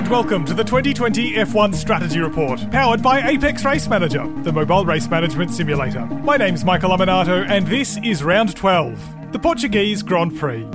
and welcome to the 2020 F1 Strategy Report, powered by Apex Race Manager, the mobile race management simulator. My name's Michael Lamonato, and this is round 12, the Portuguese Grand Prix.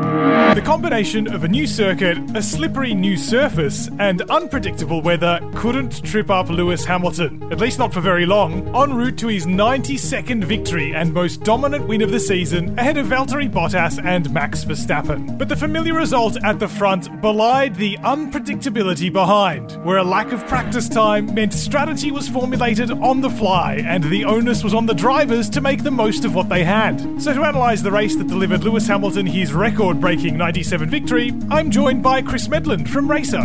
The combination of a new circuit, a slippery new surface, and unpredictable weather couldn't trip up Lewis Hamilton, at least not for very long, en route to his 92nd victory and most dominant win of the season ahead of Valtteri Bottas and Max Verstappen. But the familiar result at the front belied the unpredictability behind, where a lack of practice time meant strategy was formulated on the fly and the onus was on the drivers to make the most of what they had. So to analyse the race that delivered Lewis Hamilton his record breaking 97 victory, I'm joined by Chris Medland from Racer.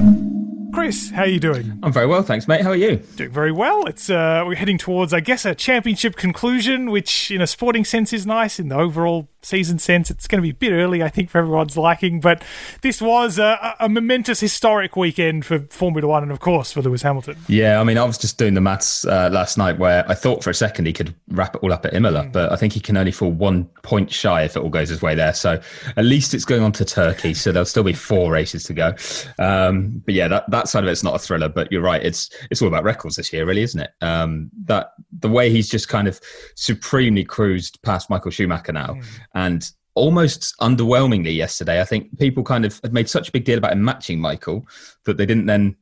Chris, how are you doing? I'm very well, thanks, mate. How are you? Doing very well. It's uh, we're heading towards, I guess, a championship conclusion, which in a sporting sense is nice. In the overall season sense, it's going to be a bit early, I think, for everyone's liking. But this was a, a momentous, historic weekend for Formula One, and of course for Lewis Hamilton. Yeah, I mean, I was just doing the maths uh, last night, where I thought for a second he could wrap it all up at Imola, mm. but I think he can only fall one point shy if it all goes his way there. So at least it's going on to Turkey, so there'll still be four races to go. Um, but yeah, that that side of it's not a thriller, but you're right. It's it's all about records this year, really, isn't it? Um, that the way he's just kind of supremely cruised past Michael Schumacher now, mm. And almost underwhelmingly yesterday. I think people kind of had made such a big deal about him matching Michael that they didn't then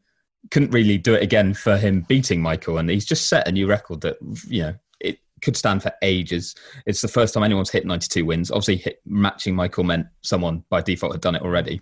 couldn't really do it again for him beating Michael, and he's just set a new record that you know it could stand for ages. It's the first time anyone's hit 92 wins. Obviously, hit, matching Michael meant someone by default had done it already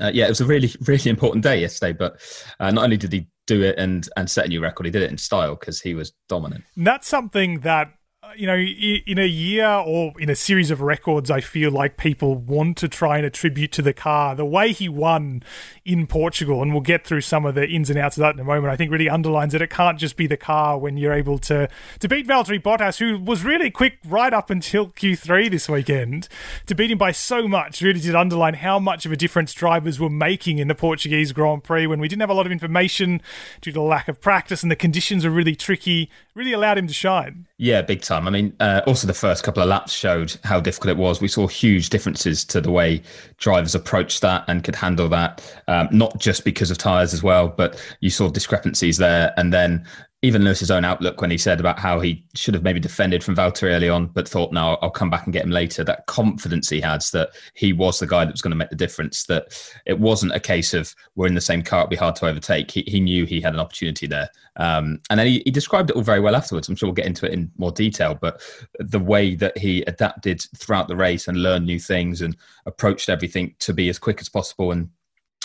uh, yeah, it was a really, really important day yesterday. But uh, not only did he do it and and set a new record, he did it in style because he was dominant. And that's something that you know, in a year or in a series of records, I feel like people want to try and attribute to the car. The way he won in Portugal, and we'll get through some of the ins and outs of that in a moment, I think really underlines that it can't just be the car when you're able to, to beat Valtteri Bottas, who was really quick right up until Q3 this weekend. To beat him by so much really did underline how much of a difference drivers were making in the Portuguese Grand Prix when we didn't have a lot of information due to the lack of practice and the conditions were really tricky, really allowed him to shine. Yeah, big time. I mean, uh, also the first couple of laps showed how difficult it was. We saw huge differences to the way drivers approached that and could handle that, um, not just because of tyres as well, but you saw discrepancies there. And then even Lewis's own outlook when he said about how he should have maybe defended from Valtteri early on, but thought, no, I'll come back and get him later. That confidence he had that he was the guy that was going to make the difference, that it wasn't a case of we're in the same car, it'd be hard to overtake. He, he knew he had an opportunity there. Um, and then he, he described it all very well afterwards. I'm sure we'll get into it in more detail, but the way that he adapted throughout the race and learned new things and approached everything to be as quick as possible and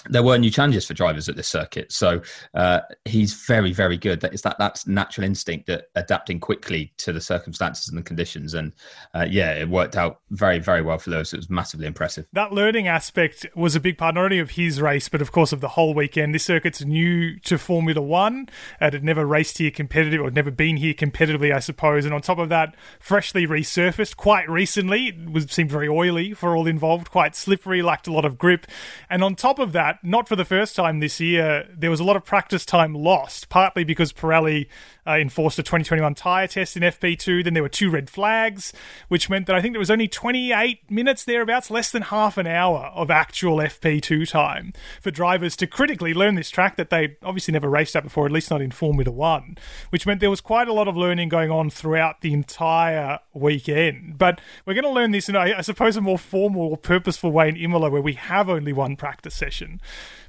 there were new challenges for drivers at this circuit, so uh, he's very, very good. That is that that's natural instinct that adapting quickly to the circumstances and the conditions, and uh, yeah, it worked out very, very well for Lewis. It was massively impressive. That learning aspect was a big part not only of his race, but of course of the whole weekend. This circuit's new to Formula One; it had never raced here competitive, or never been here competitively, I suppose. And on top of that, freshly resurfaced quite recently, it was seemed very oily for all involved, quite slippery, lacked a lot of grip, and on top of that not for the first time this year, there was a lot of practice time lost, partly because Pirelli uh, enforced a 2021 tyre test in FP2. Then there were two red flags, which meant that I think there was only 28 minutes thereabouts, less than half an hour of actual FP2 time for drivers to critically learn this track that they obviously never raced at before, at least not in Formula One, which meant there was quite a lot of learning going on throughout the entire weekend. But we're going to learn this in, I suppose, a more formal or purposeful way in Imola, where we have only one practice session.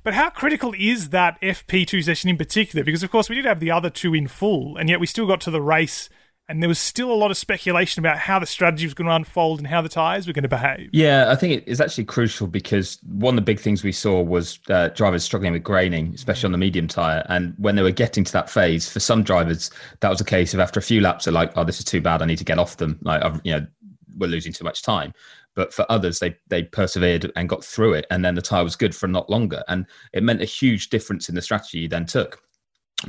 But how critical is that FP2 session in particular? Because, of course, we did have the other two in full, and yet we still got to the race and there was still a lot of speculation about how the strategy was going to unfold and how the tyres were going to behave. Yeah, I think it's actually crucial because one of the big things we saw was uh, drivers struggling with graining, especially on the medium tyre. And when they were getting to that phase, for some drivers, that was a case of after a few laps, they're like, "Oh, this is too bad. I need to get off them. Like, I've, you know, we're losing too much time." But for others, they they persevered and got through it, and then the tire was good for a lot longer, and it meant a huge difference in the strategy you then took.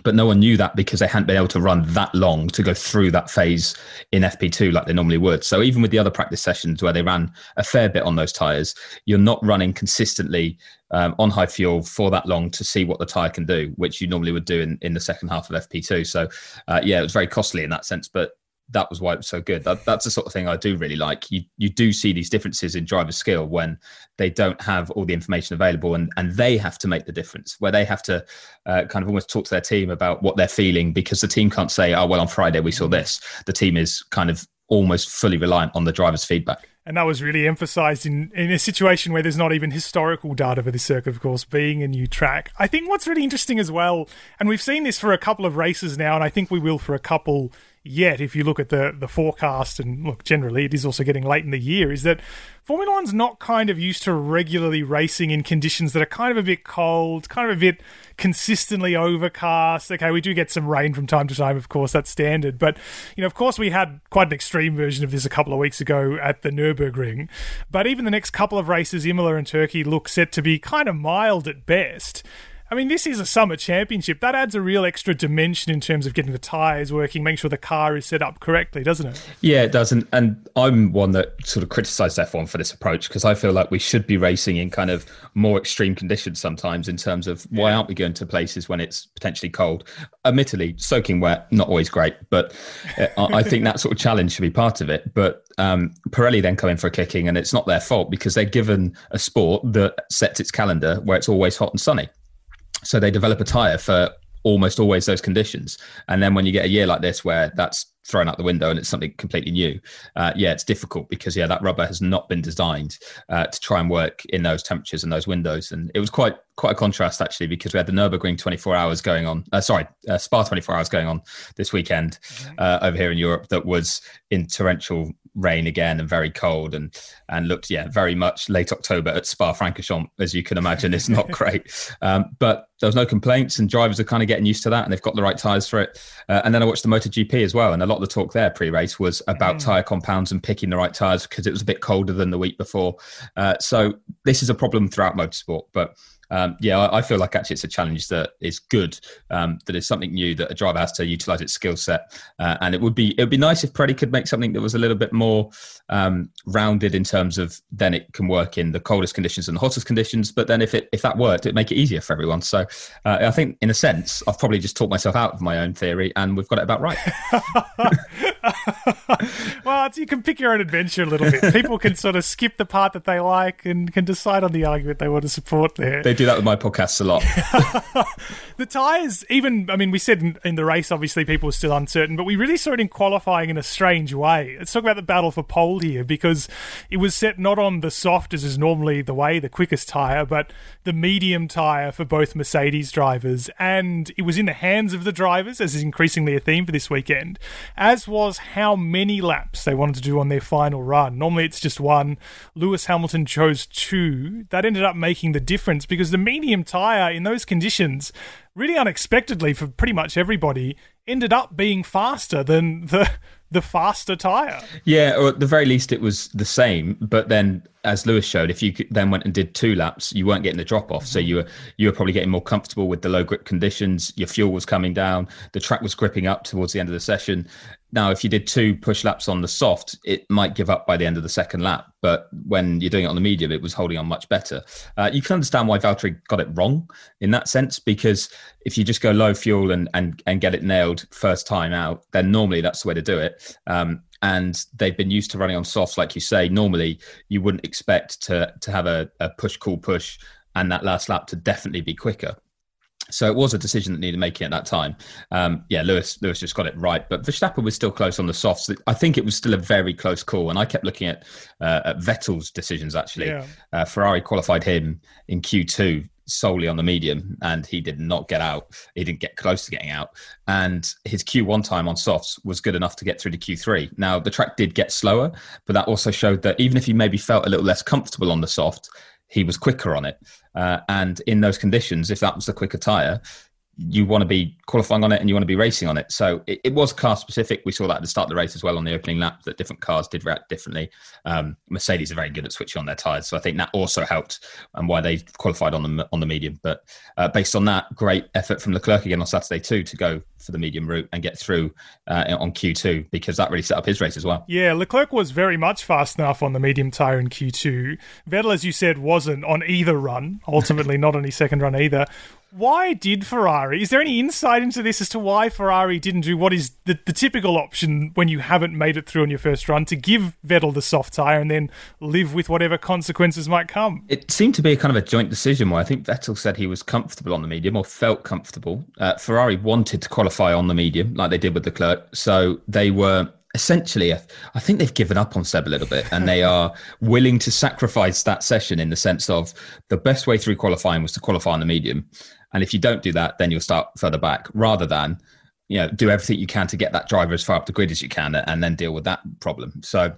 But no one knew that because they hadn't been able to run that long to go through that phase in FP2 like they normally would. So even with the other practice sessions where they ran a fair bit on those tires, you're not running consistently um, on high fuel for that long to see what the tire can do, which you normally would do in, in the second half of FP2. So uh, yeah, it was very costly in that sense. But that was why it was so good. That, that's the sort of thing I do really like. You you do see these differences in driver skill when they don't have all the information available, and and they have to make the difference. Where they have to uh, kind of almost talk to their team about what they're feeling because the team can't say, "Oh well, on Friday we saw this." The team is kind of almost fully reliant on the driver's feedback. And that was really emphasized in, in a situation where there's not even historical data for this circuit, of course, being a new track. I think what's really interesting as well, and we've seen this for a couple of races now, and I think we will for a couple yet if you look at the the forecast and look generally it is also getting late in the year is that Formula One's not kind of used to regularly racing in conditions that are kind of a bit cold, kind of a bit consistently overcast. Okay, we do get some rain from time to time, of course, that's standard. But, you know, of course, we had quite an extreme version of this a couple of weeks ago at the Nürburgring. But even the next couple of races, Imola and Turkey, look set to be kind of mild at best. I mean, this is a summer championship. That adds a real extra dimension in terms of getting the tyres working, making sure the car is set up correctly, doesn't it? Yeah, it does. And, and I'm one that sort of criticised F1 for this approach because I feel like we should be racing in kind of more extreme conditions sometimes in terms of why aren't we going to places when it's potentially cold? Admittedly, soaking wet, not always great, but uh, I think that sort of challenge should be part of it. But um, Pirelli then come in for a kicking and it's not their fault because they're given a sport that sets its calendar where it's always hot and sunny. So they develop a tire for almost always those conditions. And then when you get a year like this where that's thrown out the window and it's something completely new, uh, yeah, it's difficult because yeah, that rubber has not been designed uh, to try and work in those temperatures and those windows. And it was quite quite a contrast actually because we had the Nurburgring 24 hours going on. Uh, sorry, uh, Spa 24 hours going on this weekend uh, over here in Europe that was in torrential rain again and very cold and and looked yeah very much late October at Spa Francorchamps as you can imagine it's not great. Um, but there was no complaints and drivers are kind of getting used to that and they've got the right tires for it. Uh, and then I watched the MotoGP as well and a lot of the talk there pre-race was about mm. tire compounds and picking the right tires because it was a bit colder than the week before. Uh, so this is a problem throughout motorsport but um, yeah, I, feel like actually it's a challenge that is good. Um, that is something new that a driver has to utilize its skill set, uh, and it would be it would be nice if Pirelli could make something that was a little bit more um, rounded in terms of then it can work in the coldest conditions and the hottest conditions. But then if it if that worked, it'd make it easier for everyone. So uh, I think in a sense, I've probably just talked myself out of my own theory, and we've got it about right. well, you can pick your own adventure a little bit. People can sort of skip the part that they like and can decide on the argument they want to support there. They do that with my podcasts a lot. the tyres, even, I mean, we said in, in, the race, obviously, people were still uncertain, but we really saw it in qualifying in a strange way. Let's talk about the battle for pole here because it was set not on the soft, as is normally the way, the quickest tyre, but the medium tyre for both Mercedes drivers. And it was in the hands of the drivers, as is increasingly a theme for this weekend, as was how many laps they wanted to do on their final run. Normally it's just one. Lewis Hamilton chose two. That ended up making the difference because the medium tyre in those conditions, really unexpectedly for pretty much everybody, ended up being faster than the the faster tire. Yeah, or at the very least, it was the same. But then, as Lewis showed, if you then went and did two laps, you weren't getting the drop off. So you were you were probably getting more comfortable with the low grip conditions. Your fuel was coming down. The track was gripping up towards the end of the session. Now, if you did two push laps on the soft, it might give up by the end of the second lap. But when you're doing it on the medium, it was holding on much better. Uh, you can understand why Valtteri got it wrong in that sense, because if you just go low fuel and, and, and get it nailed first time out, then normally that's the way to do it. Um, and they've been used to running on softs, like you say. Normally, you wouldn't expect to to have a, a push, call push, and that last lap to definitely be quicker. So it was a decision that needed making at that time. Um, yeah, Lewis Lewis just got it right, but Verstappen was still close on the softs. I think it was still a very close call, and I kept looking at, uh, at Vettel's decisions. Actually, yeah. uh, Ferrari qualified him in Q two solely on the medium, and he did not get out. He didn't get close to getting out, and his Q1 time on softs was good enough to get through to Q3. Now the track did get slower, but that also showed that even if he maybe felt a little less comfortable on the soft, he was quicker on it. Uh, and in those conditions, if that was the quicker tyre, you want to be qualifying on it and you want to be racing on it. So it, it, was car specific. We saw that at the start of the race as well on the opening lap that different cars did react differently. Um, Mercedes are very good at switching on their tyres, so I think that also helped and why they qualified on the on the medium. But uh, based on that, great effort from Leclerc again on Saturday too to go for the medium route and get through uh, on Q2 because that really set up his race as well. Yeah, Leclerc was very much fast enough on the medium tyre in Q2. Vettel, as you said, wasn't on either run. Ultimately, not on his second run either. Why did Ferrari? Is there any insight into this as to why Ferrari didn't do what is the, the typical option when you haven't made it through on your first run to give Vettel the soft tyre and then live with whatever consequences might come? It seemed to be a kind of a joint decision where I think Vettel said he was comfortable on the medium or felt comfortable. Uh, Ferrari wanted to qualify on the medium like they did with Leclerc, So they were essentially, I think they've given up on Seb a little bit and they are willing to sacrifice that session in the sense of the best way through qualifying was to qualify on the medium. And if you don't do that, then you'll start further back rather than, you know, do everything you can to get that driver as far up the grid as you can and then deal with that problem. So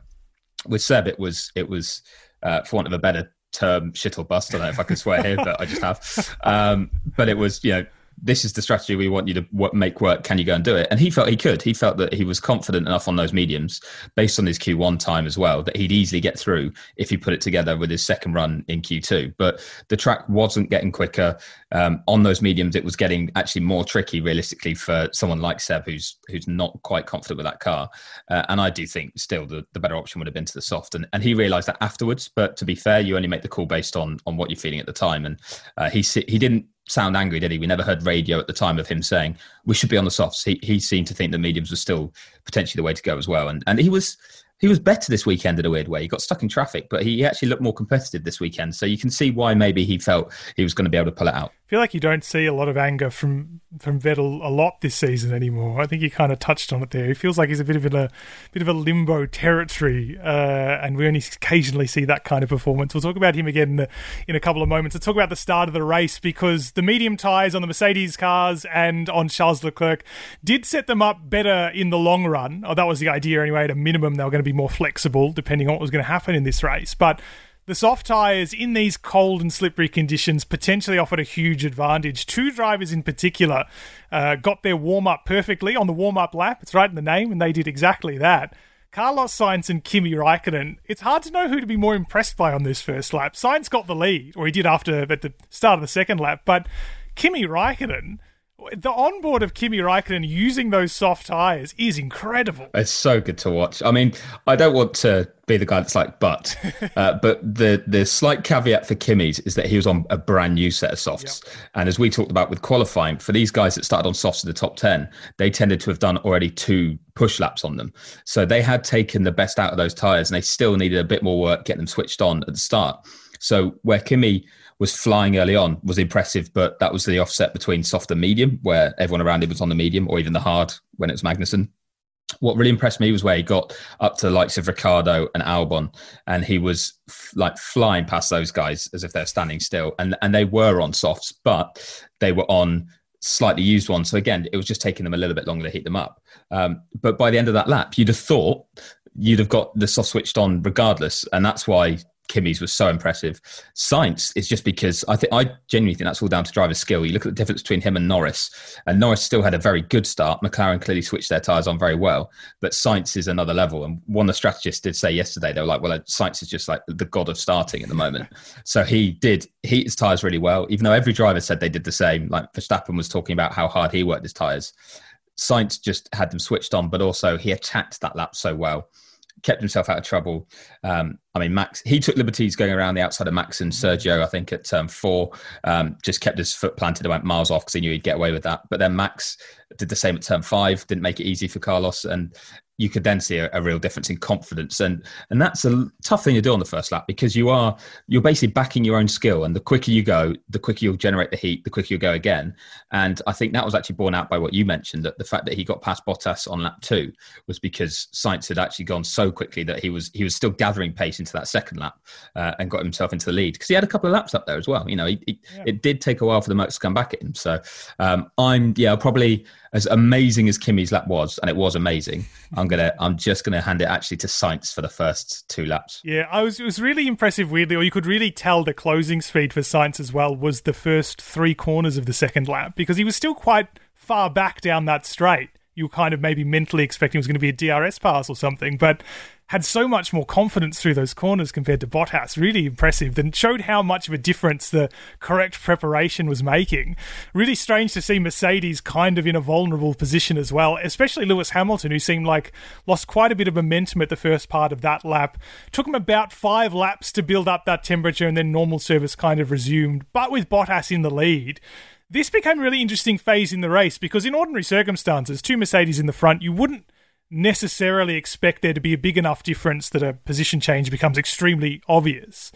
with Seb, it was, it was, uh, for want of a better term, shit or bust. I don't know if I can swear here, but I just have. Um, but it was, you know, this is the strategy we want you to make work. Can you go and do it? And he felt he could. He felt that he was confident enough on those mediums, based on his Q1 time as well, that he'd easily get through if he put it together with his second run in Q2. But the track wasn't getting quicker um, on those mediums. It was getting actually more tricky, realistically, for someone like Seb, who's who's not quite confident with that car. Uh, and I do think still the, the better option would have been to the soft. And, and he realised that afterwards. But to be fair, you only make the call based on on what you're feeling at the time. And uh, he he didn't sound angry, did he? We never heard radio at the time of him saying we should be on the softs. He he seemed to think the mediums were still potentially the way to go as well, and and he was he was better this weekend in a weird way. He got stuck in traffic, but he actually looked more competitive this weekend. So you can see why maybe he felt he was going to be able to pull it out I feel like you don't see a lot of anger from from Vettel a lot this season anymore. I think you kind of touched on it there. He feels like he's a bit of a bit of a limbo territory, uh, and we only occasionally see that kind of performance. We'll talk about him again in, the, in a couple of moments. Let's talk about the start of the race because the medium tyres on the Mercedes cars and on Charles Leclerc did set them up better in the long run. Oh, that was the idea anyway. At a minimum, they were going to be more flexible depending on what was going to happen in this race, but the soft tyres in these cold and slippery conditions potentially offered a huge advantage. Two drivers in particular uh, got their warm up perfectly on the warm up lap. It's right in the name, and they did exactly that. Carlos Sainz and Kimi Raikkonen. It's hard to know who to be more impressed by on this first lap. Sainz got the lead, or he did after at the start of the second lap, but Kimi Raikkonen the onboard of Kimi Raikkonen using those soft tires is incredible. It's so good to watch. I mean, I don't want to be the guy that's like, but, uh, but the the slight caveat for Kimi's is that he was on a brand new set of softs, yep. and as we talked about with qualifying, for these guys that started on softs in the top ten, they tended to have done already two push laps on them, so they had taken the best out of those tires, and they still needed a bit more work getting them switched on at the start. So where Kimi was flying early on was impressive, but that was the offset between soft and medium, where everyone around him was on the medium or even the hard when it was Magnussen. What really impressed me was where he got up to the likes of Ricciardo and Albon, and he was f- like flying past those guys as if they're standing still, and and they were on softs, but they were on slightly used ones. So again, it was just taking them a little bit longer to heat them up. Um, but by the end of that lap, you'd have thought you'd have got the soft switched on regardless, and that's why Kimi's was so impressive. Sainz is just because I think I genuinely think that's all down to driver skill. You look at the difference between him and Norris, and Norris still had a very good start. McLaren clearly switched their tyres on very well, but Sainz is another level. And one of the strategists did say yesterday they were like, "Well, Sainz is just like the god of starting at the moment." so he did heat his tyres really well, even though every driver said they did the same. Like Verstappen was talking about how hard he worked his tyres. Sainz just had them switched on, but also he attacked that lap so well kept himself out of trouble. Um, I mean, Max, he took liberties going around the outside of Max and Sergio, I think, at turn um, four. Um, just kept his foot planted and went miles off because he knew he'd get away with that. But then Max did the same at turn five, didn't make it easy for Carlos. And you could then see a, a, real difference in confidence and and that's a tough thing to do on the first lap because you are you're basically backing your own skill and the quicker you go the quicker you'll generate the heat the quicker you'll go again and i think that was actually borne out by what you mentioned that the fact that he got past bottas on lap two was because Sainz had actually gone so quickly that he was he was still gathering pace into that second lap uh, and got himself into the lead because he had a couple of laps up there as well you know he, he, yeah. it did take a while for the motor to come back at him so um, i'm yeah probably as amazing as Kimi's lap was, and it was amazing, I'm gonna I'm just gonna hand it actually to Sainz for the first two laps. Yeah, I was it was really impressive weirdly, or you could really tell the closing speed for Sainz as well was the first three corners of the second lap because he was still quite far back down that straight. You were kind of maybe mentally expecting it was going to be a DRS pass or something, but had so much more confidence through those corners compared to Bottas. Really impressive. And showed how much of a difference the correct preparation was making. Really strange to see Mercedes kind of in a vulnerable position as well, especially Lewis Hamilton, who seemed like lost quite a bit of momentum at the first part of that lap. Took him about five laps to build up that temperature and then normal service kind of resumed. But with Bottas in the lead, This became a really interesting phase in the race because, in ordinary circumstances, two Mercedes in the front, you wouldn't necessarily expect there to be a big enough difference that a position change becomes extremely obvious.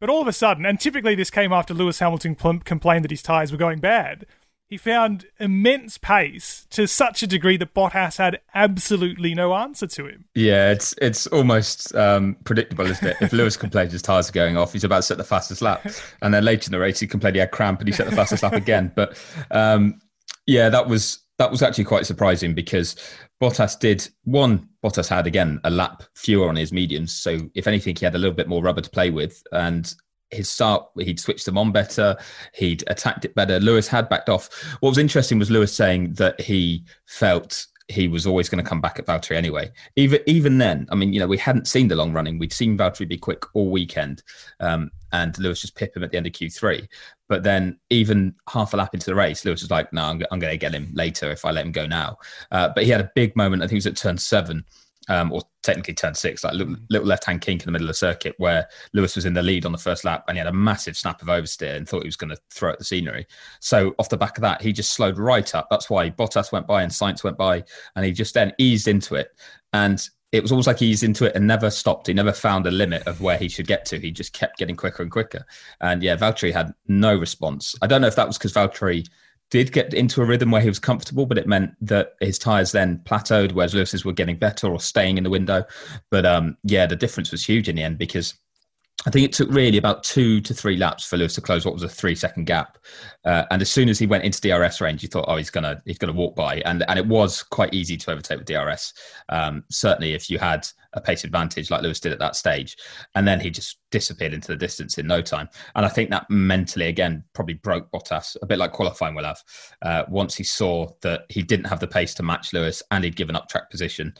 But all of a sudden, and typically this came after Lewis Hamilton pl- complained that his tyres were going bad, he found immense pace to such a degree that Bottas had absolutely no answer to him. Yeah, it's it's almost um, predictable, isn't it? If Lewis complains his tyres are going off, he's about to set the fastest lap, and then later in the race he complained he had cramp and he set the fastest lap again. But um, yeah, that was that was actually quite surprising because Bottas did one. Bottas had again a lap fewer on his mediums, so if anything, he had a little bit more rubber to play with, and his start, he'd switched them on better, he'd attacked it better. Lewis had backed off. What was interesting was Lewis saying that he felt he was always going to come back at Valtteri anyway. Even even then, I mean, you know, we hadn't seen the long running. We'd seen Valtteri be quick all weekend, um, and Lewis just pip him at the end of Q3. But then, even half a lap into the race, Lewis was like, "No, I'm, I'm going to get him later if I let him go now." Uh, but he had a big moment. I think it was at turn seven um, or technically turn six, like little, little left hand kink in the middle of the circuit where Lewis was in the lead on the first lap and he had a massive snap of oversteer and thought he was going to throw at the scenery. So off the back of that, he just slowed right up. That's why Bottas went by and Sainz went by and he just then eased into it. And it was almost like he's into it and never stopped. He never found a limit of where he should get to. He just kept getting quicker and quicker. And yeah, Valtteri had no response. I don't know if that was because Valtteri did get into a rhythm where he was comfortable, but it meant that his tires then plateaued, whereas Lewis's were getting better or staying in the window. But um, yeah, the difference was huge in the end because I think it took really about two to three laps for Lewis to close what was a three second gap. Uh, and as soon as he went into DRS range, you thought, oh, he's gonna he's gonna walk by, and and it was quite easy to overtake with DRS. Um, certainly, if you had a pace advantage like Lewis did at that stage, and then he just disappeared into the distance in no time. And I think that mentally, again, probably broke Bottas a bit like qualifying will have. Uh, once he saw that he didn't have the pace to match Lewis, and he'd given up track position.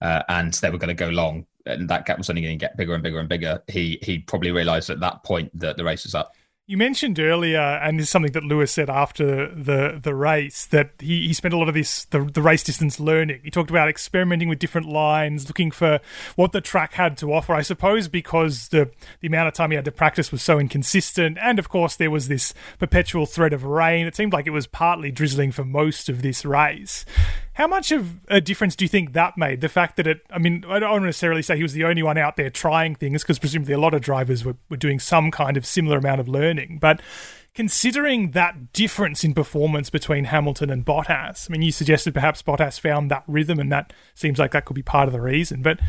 Uh, and they were going to go long and that gap was only going to get bigger and bigger and bigger, he he probably realised at that point that the race was up. You mentioned earlier, and this is something that Lewis said after the the race, that he, he spent a lot of this the, the race distance learning. He talked about experimenting with different lines, looking for what the track had to offer. I suppose because the the amount of time he had to practice was so inconsistent, and of course there was this perpetual threat of rain. It seemed like it was partly drizzling for most of this race. How much of a difference do you think that made? The fact that it, I mean, I don't necessarily say he was the only one out there trying things, because presumably a lot of drivers were, were doing some kind of similar amount of learning. But considering that difference in performance between Hamilton and Bottas, I mean, you suggested perhaps Bottas found that rhythm, and that seems like that could be part of the reason. But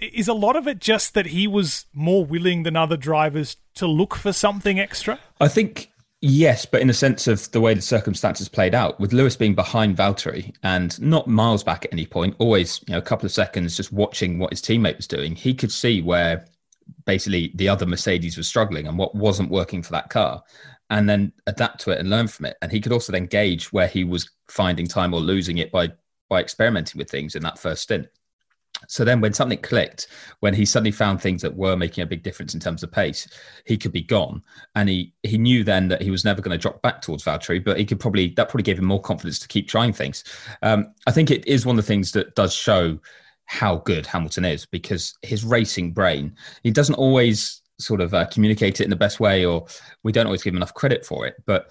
is a lot of it just that he was more willing than other drivers to look for something extra? I think Yes, but in a sense of the way the circumstances played out, with Lewis being behind Valtteri and not miles back at any point, always you know a couple of seconds just watching what his teammate was doing, he could see where basically the other Mercedes was struggling and what wasn't working for that car, and then adapt to it and learn from it. And he could also then gauge where he was finding time or losing it by by experimenting with things in that first stint. So then when something clicked when he suddenly found things that were making a big difference in terms of pace he could be gone. And he he knew then that he was never going to drop back towards Valtteri but he could probably that probably gave him more confidence to keep trying things. Um, I think it is one of the things that does show how good Hamilton is because his racing brain he doesn't always sort of uh, communicate it in the best way or we don't always give him enough credit for it but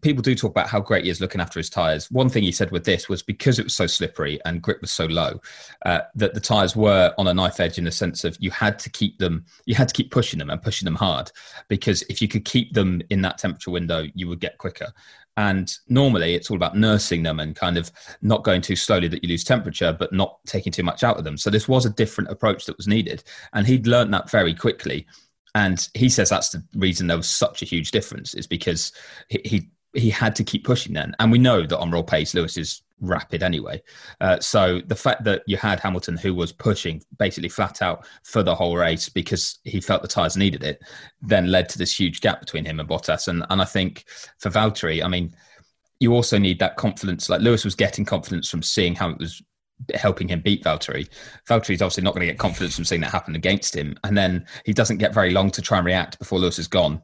people do talk about how great he is looking after his tires. One thing he said with this was because it was so slippery and grip was so low, uh, that the tires were on a knife edge in the sense of you had to keep them, you had to keep pushing them and pushing them hard because if you could keep them in that temperature window, you would get quicker. And normally it's all about nursing them and kind of not going too slowly that you lose temperature, but not taking too much out of them. So this was a different approach that was needed. And he'd learned that very quickly. And he says that's the reason there was such a huge difference is because he, he he had to keep pushing then. And we know that on roll pace, Lewis is rapid anyway. Uh, so the fact that you had Hamilton who was pushing basically flat out for the whole race because he felt the tyres needed it, then led to this huge gap between him and Bottas. And and I think for Valtteri, I mean, you also need that confidence. Like Lewis was getting confidence from seeing how it was helping him beat Valtteri. Valtteri's obviously not going to get confidence from seeing that happen against him. And then he doesn't get very long to try and react before Lewis is gone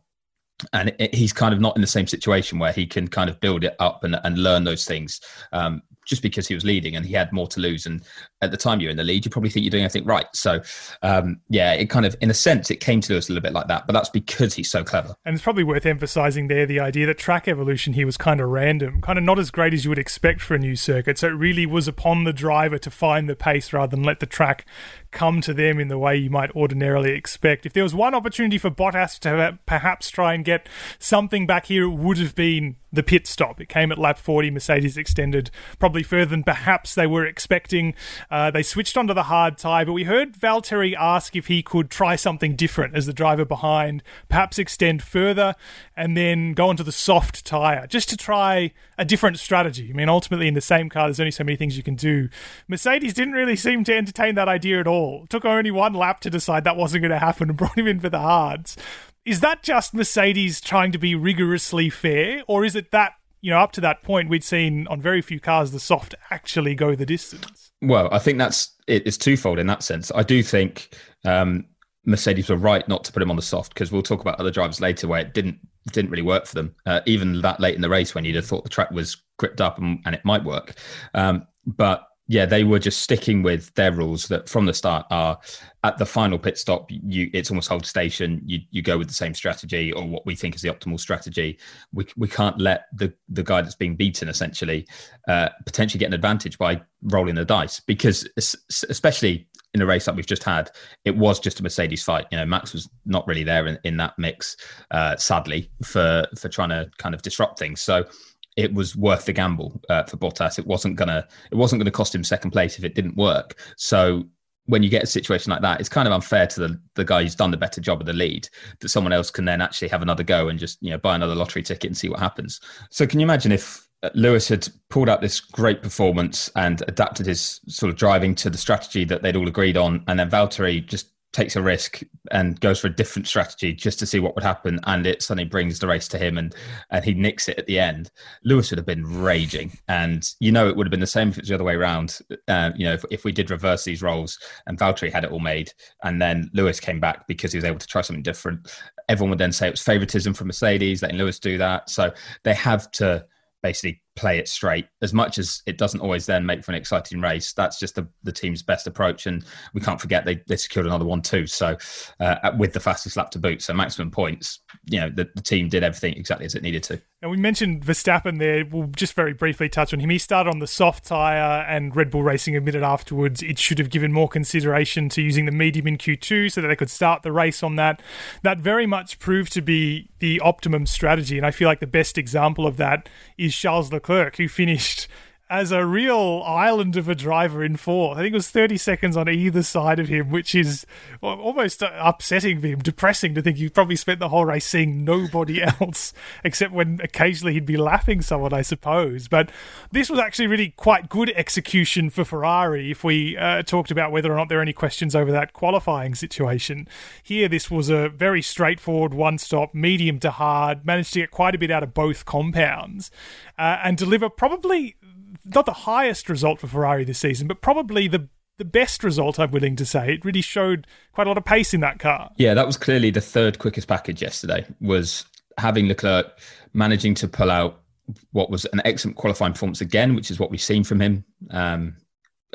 and it, he's kind of not in the same situation where he can kind of build it up and, and learn those things um, just because he was leading and he had more to lose. And at the time you're in the lead, you probably think you're doing everything right. So, um, yeah, it kind of, in a sense, it came to us a little bit like that, but that's because he's so clever. And it's probably worth emphasizing there the idea that track evolution here was kind of random, kind of not as great as you would expect for a new circuit. So it really was upon the driver to find the pace rather than let the track come to them in the way you might ordinarily expect. If there was one opportunity for Bottas to perhaps try and get something back here, it would have been the pit stop. It came at lap 40. Mercedes extended probably further than perhaps they were expecting. Uh, they switched onto the hard tyre, but we heard Valtteri ask if he could try something different as the driver behind, perhaps extend further and then go onto the soft tyre just to try a different strategy. I mean, ultimately, in the same car, there's only so many things you can do. Mercedes didn't really seem to entertain that idea at all. It took only one lap to decide that wasn't going to happen and brought him in for the hards. Is that just Mercedes trying to be rigorously fair, or is it that you know, up to that point, we'd seen on very few cars the soft actually go the distance. Well, I think that's it's twofold in that sense. I do think um, Mercedes were right not to put him on the soft because we'll talk about other drivers later where it didn't didn't really work for them. Uh, even that late in the race when you'd have thought the track was gripped up and, and it might work, um, but yeah, they were just sticking with their rules that from the start are at the final pit stop, you it's almost hold station. You you go with the same strategy or what we think is the optimal strategy. We we can't let the the guy that's being beaten essentially uh, potentially get an advantage by rolling the dice because especially in a race like we've just had, it was just a Mercedes fight. You know, Max was not really there in, in that mix, uh, sadly, for for trying to kind of disrupt things. So it was worth the gamble uh, for Bottas. It wasn't gonna it wasn't gonna cost him second place if it didn't work. So when you get a situation like that, it's kind of unfair to the, the guy who's done the better job of the lead that someone else can then actually have another go and just you know buy another lottery ticket and see what happens. So can you imagine if uh, Lewis had pulled out this great performance and adapted his sort of driving to the strategy that they'd all agreed on, and then Valtteri just takes a risk and goes for a different strategy just to see what would happen and it suddenly brings the race to him and and he nicks it at the end. Lewis would have been raging and you know it would have been the same if it's the other way around. Uh, you know if, if we did reverse these roles and valtteri had it all made and then lewis came back because he was able to try something different everyone would then say it was favoritism from mercedes letting lewis do that. So they have to basically play it straight as much as it doesn't always then make for an exciting race that's just the, the team's best approach and we can't forget they, they secured another one too so uh, with the fastest lap to boot so maximum points you know the, the team did everything exactly as it needed to and we mentioned Verstappen there. We'll just very briefly touch on him. He started on the soft tyre, and Red Bull Racing admitted afterwards it should have given more consideration to using the medium in Q2 so that they could start the race on that. That very much proved to be the optimum strategy, and I feel like the best example of that is Charles Leclerc, who finished as a real island of a driver in fourth. I think it was 30 seconds on either side of him, which is almost upsetting for him, depressing to think he probably spent the whole race seeing nobody else, except when occasionally he'd be laughing someone, I suppose. But this was actually really quite good execution for Ferrari if we uh, talked about whether or not there are any questions over that qualifying situation. Here, this was a very straightforward one stop, medium to hard, managed to get quite a bit out of both compounds uh, and deliver probably not the highest result for Ferrari this season, but probably the the best result, I'm willing to say. It really showed quite a lot of pace in that car. Yeah, that was clearly the third quickest package yesterday, was having Leclerc managing to pull out what was an excellent qualifying performance again, which is what we've seen from him. Um,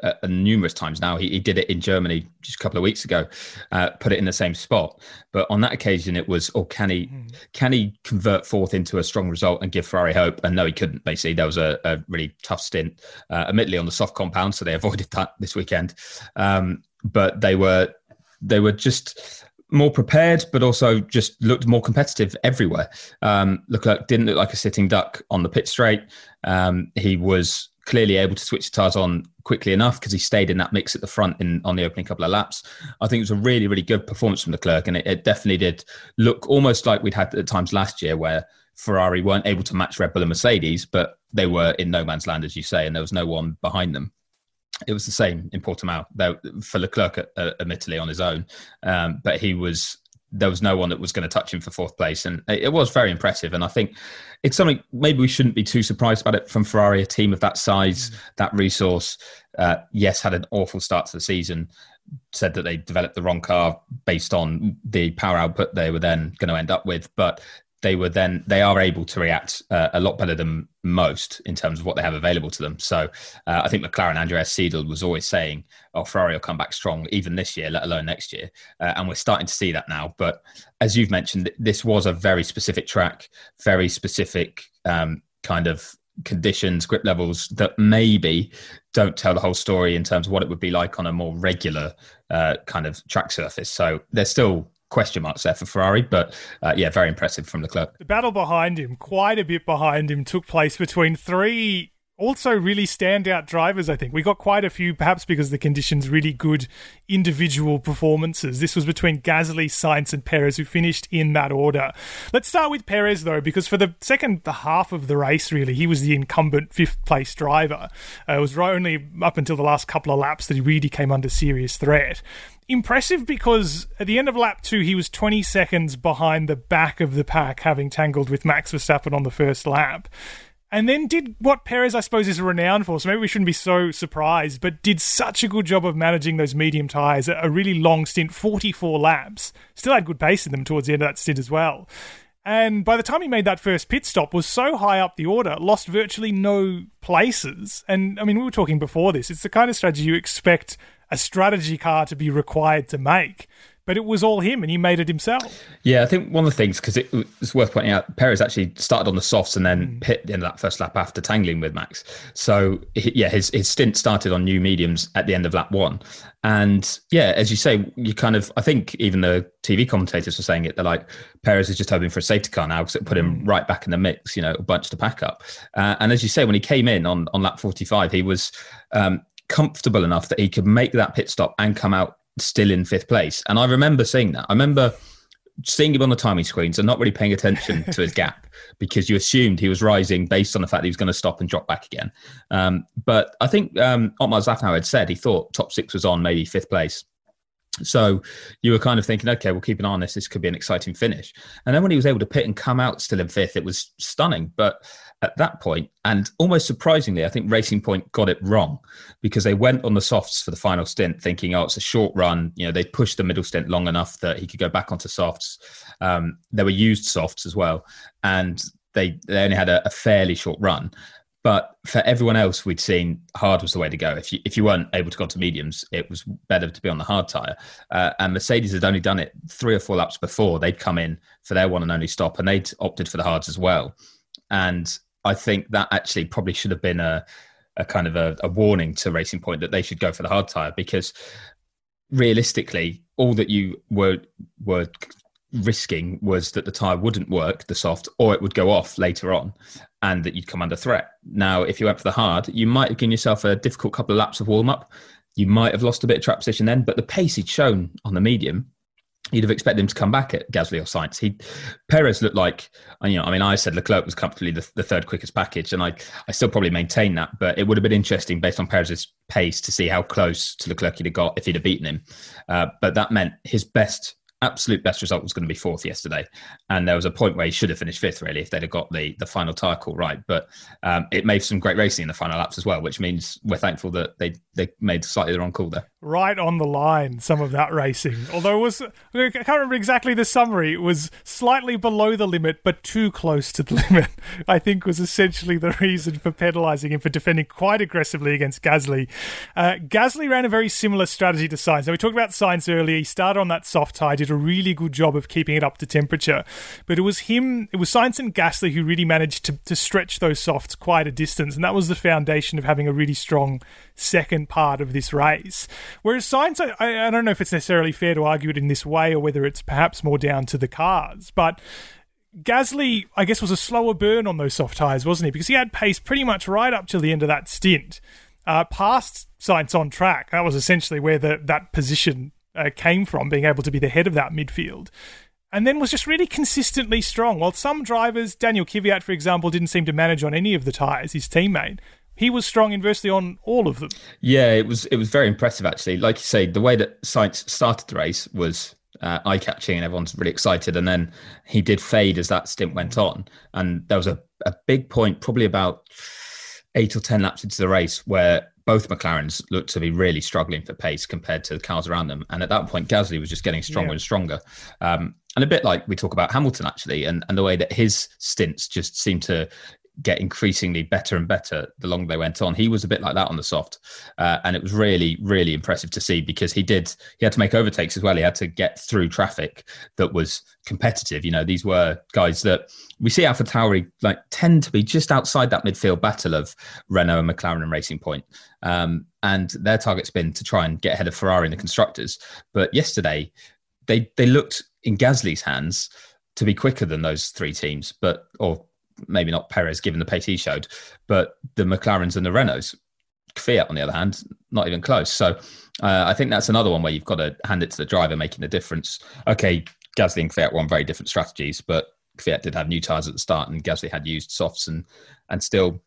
uh, numerous times now. He, he, did it in Germany just a couple of weeks ago, uh, put it in the same spot. But on that occasion, it was, oh, can he mm. can he convert fourth into a strong result and give Ferrari hope? And no, he couldn't. Basically, there was a, a really tough stint, uh, admittedly on the soft compound, so they avoided that this weekend. Um, but they were they were just more prepared, but also just looked more competitive everywhere. Um, Leclerc didn't look like a sitting duck on the pit straight. Um, he was clearly able to switch the tires on quickly enough because he stayed in that mix at the front in on the opening couple of laps. I think it was a really, really good performance from Leclerc, and it, it definitely did look almost like we'd had at times last year where Ferrari weren't able to match Red Bull and Mercedes, but they were in no man's land, as you say, and there was no one behind them. It was the same in Portimao for Leclerc, uh, admittedly on his own, um, but he was there was no one that was going to touch him for fourth place, and it was very impressive. And I think it's something maybe we shouldn't be too surprised about it from Ferrari, a team of that size, mm. that resource. Uh, yes, had an awful start to the season. Said that they developed the wrong car based on the power output they were then going to end up with, but they were then they are able to react uh, a lot better than most in terms of what they have available to them. So uh, I think McLaren Andreas Seidl was always saying, "Oh, Ferrari will come back strong even this year, let alone next year," uh, and we're starting to see that now. But as you've mentioned, this was a very specific track, very specific um, kind of conditions, grip levels that maybe don't tell the whole story in terms of what it would be like on a more regular uh, kind of track surface. So there's still question marks there for Ferrari, but uh, yeah, very impressive from Leclerc. The battle behind him, quite a bit behind him, took place between three also really standout drivers, I think. We got quite a few, perhaps because the conditions, really good individual performances. This was between Gasly, Sainz, and Perez, who finished in that order. Let's start with Perez, though, because for the second half of the race, really, he was the incumbent fifth place driver. Uh, it was only up until the last couple of laps that he really came under serious threat impressive because at the end of lap two, he was 20 seconds behind the back of the pack, having tangled with Max Verstappen on the first lap. And then did what Perez, I suppose, is renowned for. So maybe we shouldn't be so surprised, but did such a good job of managing those medium tyres, a really long stint, 44 laps. Still had good pace in them towards the end of that stint as well. And by the time he made that first pit stop, was so high up the order, lost virtually no places. And I mean, we were talking before this. It's the kind of strategy you expect a strategy car to be required to make. But it was all him, and he made it himself. Yeah, I think one of the things because it, it's worth pointing out, Perez actually started on the softs and then mm. hit in that first lap after tangling with Max. So yeah, his his stint started on new mediums at the end of lap one, and yeah, as you say, you kind of I think even the TV commentators were saying it. They're like Perez is just hoping for a safety car now because it put him mm. right back in the mix. You know, a bunch to pack up. Uh, and as you say, when he came in on on lap forty five, he was um, comfortable enough that he could make that pit stop and come out still in fifth place. And I remember seeing that. I remember seeing him on the timing screens and not really paying attention to his gap because you assumed he was rising based on the fact that he was going to stop and drop back again. Um, but I think um, Otmar Szafnauer had said he thought top six was on maybe fifth place. So you were kind of thinking, okay, we'll keep an eye on this. This could be an exciting finish. And then when he was able to pit and come out still in fifth, it was stunning. But at that point, and almost surprisingly, I think Racing Point got it wrong because they went on the softs for the final stint, thinking, oh, it's a short run. You know, they pushed the middle stint long enough that he could go back onto softs. Um, there were used softs as well, and they they only had a, a fairly short run. But for everyone else, we'd seen hard was the way to go. If you if you weren't able to go to mediums, it was better to be on the hard tire. Uh, and Mercedes had only done it three or four laps before. They'd come in for their one and only stop, and they'd opted for the hards as well. And I think that actually probably should have been a a kind of a, a warning to Racing Point that they should go for the hard tire because realistically, all that you were were risking was that the tire wouldn't work, the soft, or it would go off later on and that you'd come under threat. Now, if you went for the hard, you might have given yourself a difficult couple of laps of warm up. You might have lost a bit of track position then, but the pace he'd shown on the medium, you'd have expected him to come back at Gasly or Sainz. He Perez looked like, you know, I mean, I said Leclerc was comfortably the, the, third quickest package, and I, I still probably maintain that. But it would have been interesting based on Perez's pace to see how close to Leclerc he'd have got if he'd have beaten him. Uh, but that meant his best absolute best result was going to be fourth yesterday, and there was a point where he should have finished fifth really if they'd have got the the final tire call right. But um, it made some great racing in the final laps as well, which means we're thankful that they they made slightly the wrong call there. Right on the line, some of that racing. Although it was I can't remember exactly the summary. It was slightly below the limit, but too close to the limit. I think was essentially the reason for penalising him for defending quite aggressively against Gasly. Uh, Gasly ran a very similar strategy to Sainz. Now we talked about Sainz earlier. He started on that soft tire, did a really good job of keeping it up to temperature. But it was him, it was Sainz and Gasly who really managed to, to stretch those softs quite a distance. And that was the foundation of having a really strong second part of this race. Whereas Sainz, I, I don't know if it's necessarily fair to argue it in this way or whether it's perhaps more down to the cars. But Gasly, I guess, was a slower burn on those soft tyres, wasn't he? Because he had pace pretty much right up till the end of that stint. Uh, past Sainz on track, that was essentially where the, that position uh, came from, being able to be the head of that midfield. And then was just really consistently strong. While some drivers, Daniil Kvyat, for example, didn't seem to manage on any of the tyres, his teammate, he was strong inversely on all of them. Yeah, it was it was very impressive actually. Like you say, the way that Sainz started the race was uh, eye catching and everyone's really excited. And then he did fade as that stint went on. And there was a, a big point, probably about eight or 10 laps into the race, where both McLarens looked to be really struggling for pace compared to the cars around them. And at that point, Gasly was just getting stronger yeah. and stronger. Um, and a bit like we talk about Hamilton actually, and, and the way that his stints just seemed to get increasingly better and better the longer they went on. He was a bit like that on the soft, uh, and it was really, really impressive to see because he did. He had to make overtakes as well. He had to get through traffic that was competitive. You know, these were guys that we see Alpha Tauri like tend to be just outside that midfield battle of Renault and McLaren and Racing Point. Um, and their target's been to try and get ahead of Ferrari in the constructors. But yesterday, they they looked in Gasly's hands to be quicker than those three teams, but or maybe not Perez given the pace he showed, but the McLarens and the Renaults. Kvyat, on the other hand, not even close. So uh, I think that's another one where you've got to hand it to the driver making the difference. Okay, Gasly and Kvyat were on very different strategies, but Kvyat did have new tyres at the start, and Gasly had used softs and and still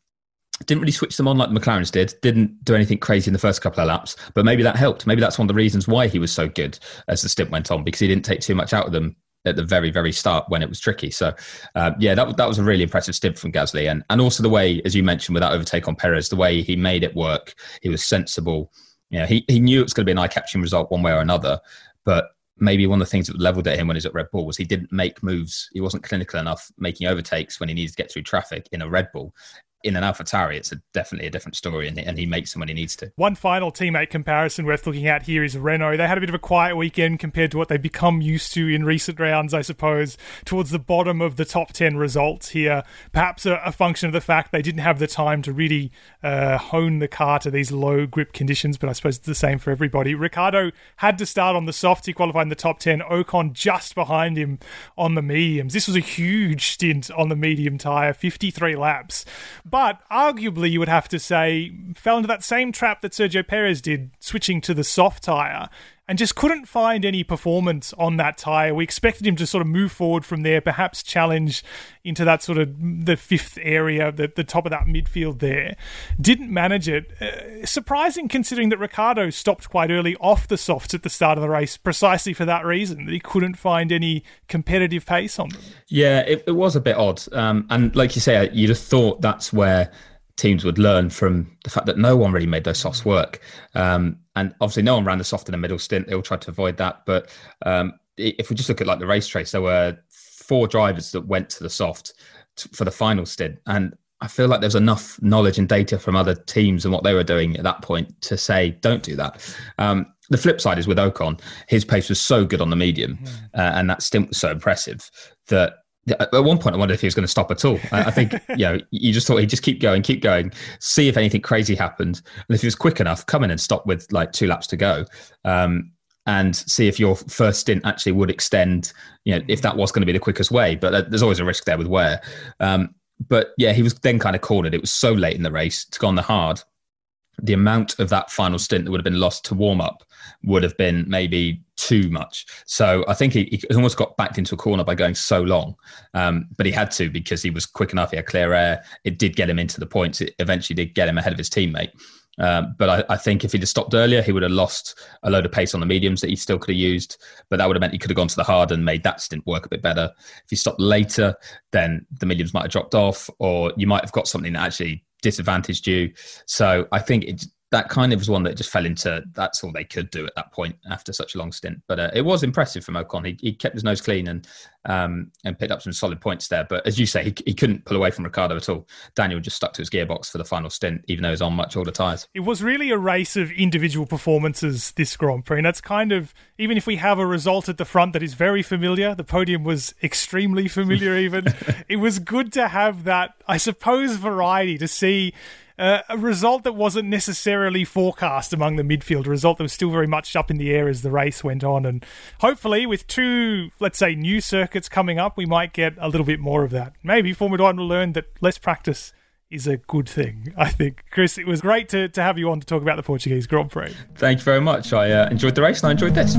didn't really switch them on like the McLarens did. Didn't do anything crazy in the first couple of laps, but maybe that helped. Maybe that's one of the reasons why he was so good as the stint went on because he didn't take too much out of them at the very very start when it was tricky. So uh, yeah, that that was a really impressive stint from Gasly, and and also the way, as you mentioned, with that overtake on Perez, the way he made it work. He was sensible. You know, he he knew it was going to be an eye catching result one way or another, but maybe one of the things that leveled at him when he was at Red Bull was he didn't make moves. He wasn't clinical enough making overtakes when he needed to get through traffic in a Red Bull in an AlphaTauri, it's a, definitely a different story, and, and, he makes them when he needs to. One final teammate comparison worth looking at here is Renault. They had a bit of a quiet weekend compared to what they've become used to in recent rounds, I suppose, towards the bottom of the top 10 results here. Perhaps a, a function of the fact they didn't have the time to really uh, hone the car to these low grip conditions, but I suppose it's the same for everybody. Ricciardo had to start on the softs. He qualified in the top 10. Ocon just behind him on the mediums. This was a huge stint on the medium tyre, 53 laps but arguably you would have to say fell into that same trap that Sergio Perez did, switching to the soft tyre, and just couldn't find any performance on that tyre. We expected him to sort of move forward from there, perhaps challenge into that sort of the fifth area, the, the top of that midfield there. Didn't manage it. Uh, surprising considering that Ricciardo stopped quite early off the softs at the start of the race, precisely for that reason, that he couldn't find any competitive pace on them. Yeah, it, it was a bit odd. Um, and like you say, you'd have thought that's where teams would learn from the fact that no one really made those softs work. Um, and obviously, no one ran the soft in the middle stint. They all tried to avoid that. But um, if we just look at like the race trace, there were four drivers that went to the soft t- for the final stint. And I feel like there's enough knowledge and data from other teams and what they were doing at that point to say, don't do that. Um, the flip side is with Ocon, his pace was so good on the medium, mm. uh, and that stint was so impressive that at one point, I wondered if he was going to stop at all. I, think, you know, you just thought he'd just keep going, keep going, see if anything crazy happened. And if he was quick enough, come in and stop with like two laps to go. Um, and see if your first stint actually would extend, you know, if that was going to be the quickest way. But there's always a risk there with wear. Um, but yeah, he was then kind of cornered. It was so late in the race to go on the hard. The amount of that final stint that would have been lost to warm up would have been maybe too much. So I think he, he almost got backed into a corner by going so long. Um, but he had to because he was quick enough. He had clear air. It did get him into the points. It eventually did get him ahead of his teammate. Um, but I, I, think if he'd have stopped earlier, he would have lost a load of pace on the mediums that he still could have used. But that would have meant he could have gone to the hard and made that stint work a bit better. If he stopped later, then the mediums might have dropped off, or you might have got something that actually disadvantaged you. So I think it, that kind of was one that just fell into that's all they could do at that point after such a long stint. But uh, it was impressive from Ocon. He, he kept his nose clean and um, and picked up some solid points there. But as you say, he, he couldn't pull away from Ricciardo at all. Daniel just stuck to his gearbox for the final stint, even though he was on much older tyres. It was really a race of individual performances this Grand Prix. And that's kind of, even if we have a result at the front that is very familiar, the podium was extremely familiar even, it was good to have that, I suppose, variety to see uh, a result that wasn't necessarily forecast among the midfield, a result that was still very much up in the air as the race went on. And hopefully, with two, let's say, new circuits coming up, we might get a little bit more of that. Maybe Formula One will learn that less practice is a good thing, I think. Chris, it was great to, to have you on to talk about the Portuguese Grand Prix. Thank you very much. I uh, enjoyed the race and I enjoyed this.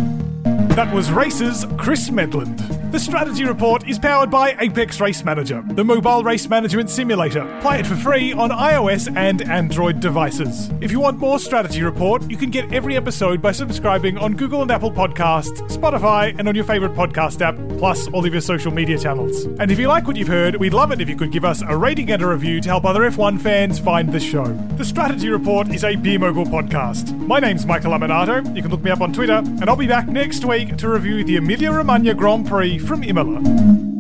That was Racer's Chris Medland. The Strategy Report is powered by Apex Race Manager, the mobile race management simulator. Play it for free on iOS and Android devices. If you want more Strategy Report, you can get every episode by subscribing on Google and Apple Podcasts, Spotify, and on your favorite podcast app, plus all of your social media channels. And if you like what you've heard, we'd love it if you could give us a rating and a review to help other F1 fans find the show. The Strategy Report is a Beer Mogul podcast. My name's Michael Lamonato. You can look me up on Twitter, and I'll be back next week to review the Emilia Romagna Grand Prix from Imola.